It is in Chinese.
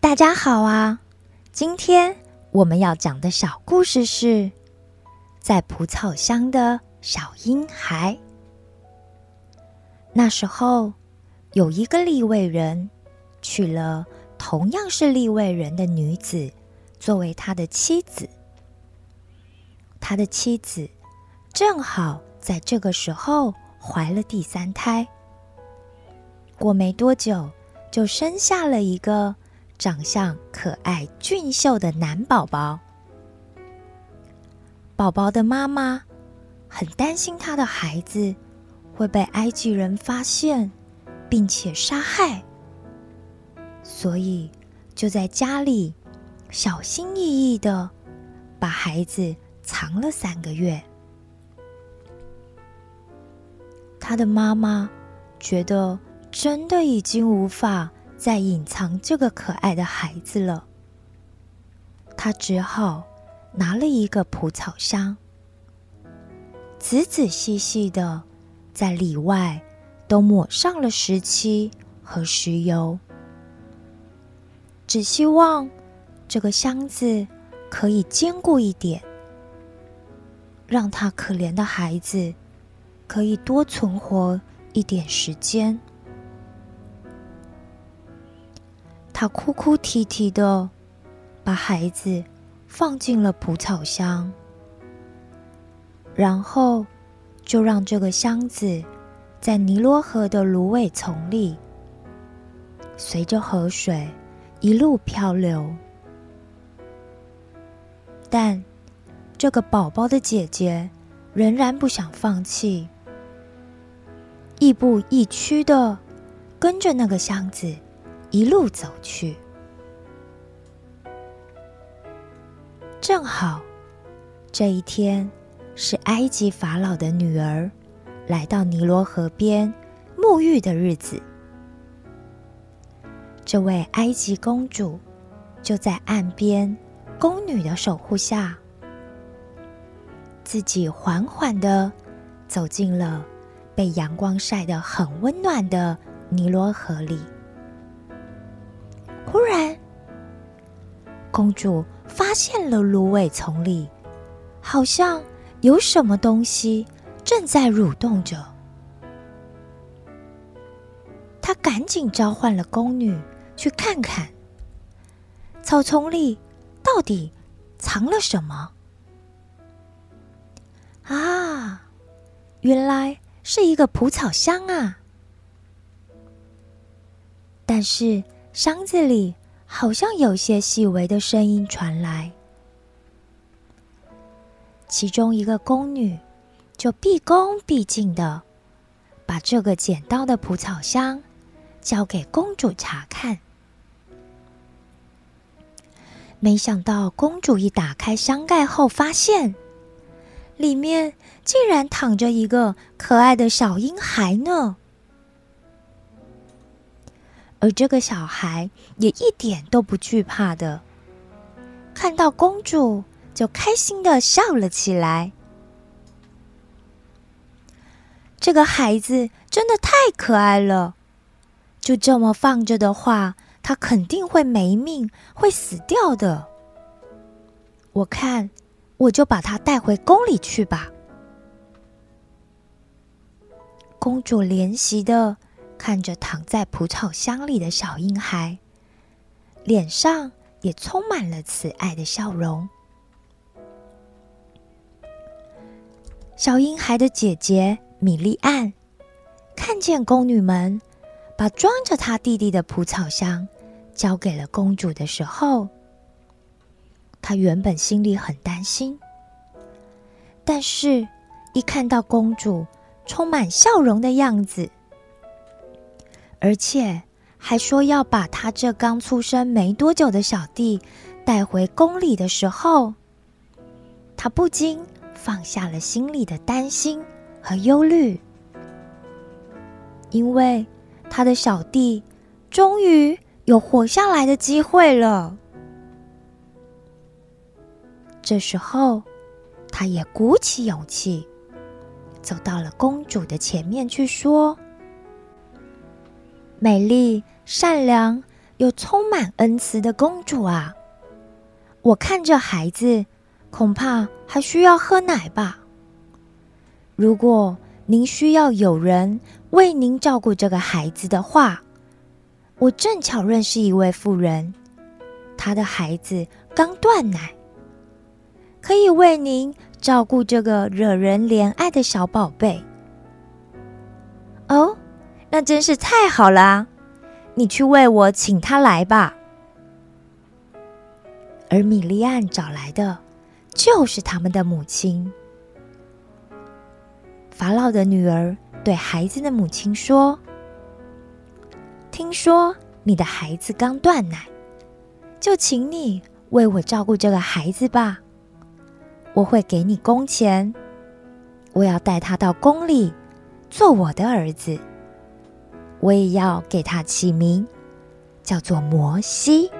大家好啊！今天我们要讲的小故事是在蒲草乡的小婴孩。那时候有一个立位人，娶了同样是立位人的女子作为他的妻子。他的妻子正好在这个时候怀了第三胎，过没多久就生下了一个。长相可爱俊秀的男宝宝，宝宝的妈妈很担心他的孩子会被埃及人发现，并且杀害，所以就在家里小心翼翼的把孩子藏了三个月。他的妈妈觉得真的已经无法。在隐藏这个可爱的孩子了，他只好拿了一个蒲草箱，仔仔细细的在里外都抹上了石漆和石油，只希望这个箱子可以坚固一点，让他可怜的孩子可以多存活一点时间。他哭哭啼啼的把孩子放进了蒲草箱，然后就让这个箱子在尼罗河的芦苇丛里，随着河水一路漂流。但这个宝宝的姐姐仍然不想放弃，亦步亦趋的跟着那个箱子。一路走去，正好这一天是埃及法老的女儿来到尼罗河边沐浴的日子。这位埃及公主就在岸边宫女的守护下，自己缓缓的走进了被阳光晒得很温暖的尼罗河里。忽然，公主发现了芦苇丛里好像有什么东西正在蠕动着。她赶紧召唤了宫女去看看，草丛里到底藏了什么。啊，原来是一个蒲草箱啊！但是。箱子里好像有些细微的声音传来，其中一个宫女就毕恭毕敬的把这个捡到的蒲草箱交给公主查看。没想到公主一打开箱盖后，发现里面竟然躺着一个可爱的小婴孩呢。而这个小孩也一点都不惧怕的，看到公主就开心的笑了起来。这个孩子真的太可爱了，就这么放着的话，他肯定会没命，会死掉的。我看，我就把他带回宫里去吧。公主怜惜的。看着躺在蒲草箱里的小婴孩，脸上也充满了慈爱的笑容。小婴孩的姐姐米莉安看见宫女们把装着她弟弟的蒲草箱交给了公主的时候，她原本心里很担心，但是，一看到公主充满笑容的样子，而且还说要把他这刚出生没多久的小弟带回宫里的时候，他不禁放下了心里的担心和忧虑，因为他的小弟终于有活下来的机会了。这时候，他也鼓起勇气，走到了公主的前面去说。美丽、善良、又充满恩慈的公主啊！我看这孩子，恐怕还需要喝奶吧。如果您需要有人为您照顾这个孩子的话，我正巧认识一位妇人，她的孩子刚断奶，可以为您照顾这个惹人怜爱的小宝贝。真是太好了！你去为我请他来吧。而米利安找来的就是他们的母亲。法老的女儿对孩子的母亲说：“听说你的孩子刚断奶，就请你为我照顾这个孩子吧。我会给你工钱，我要带他到宫里做我的儿子。我也要给它起名，叫做摩西。”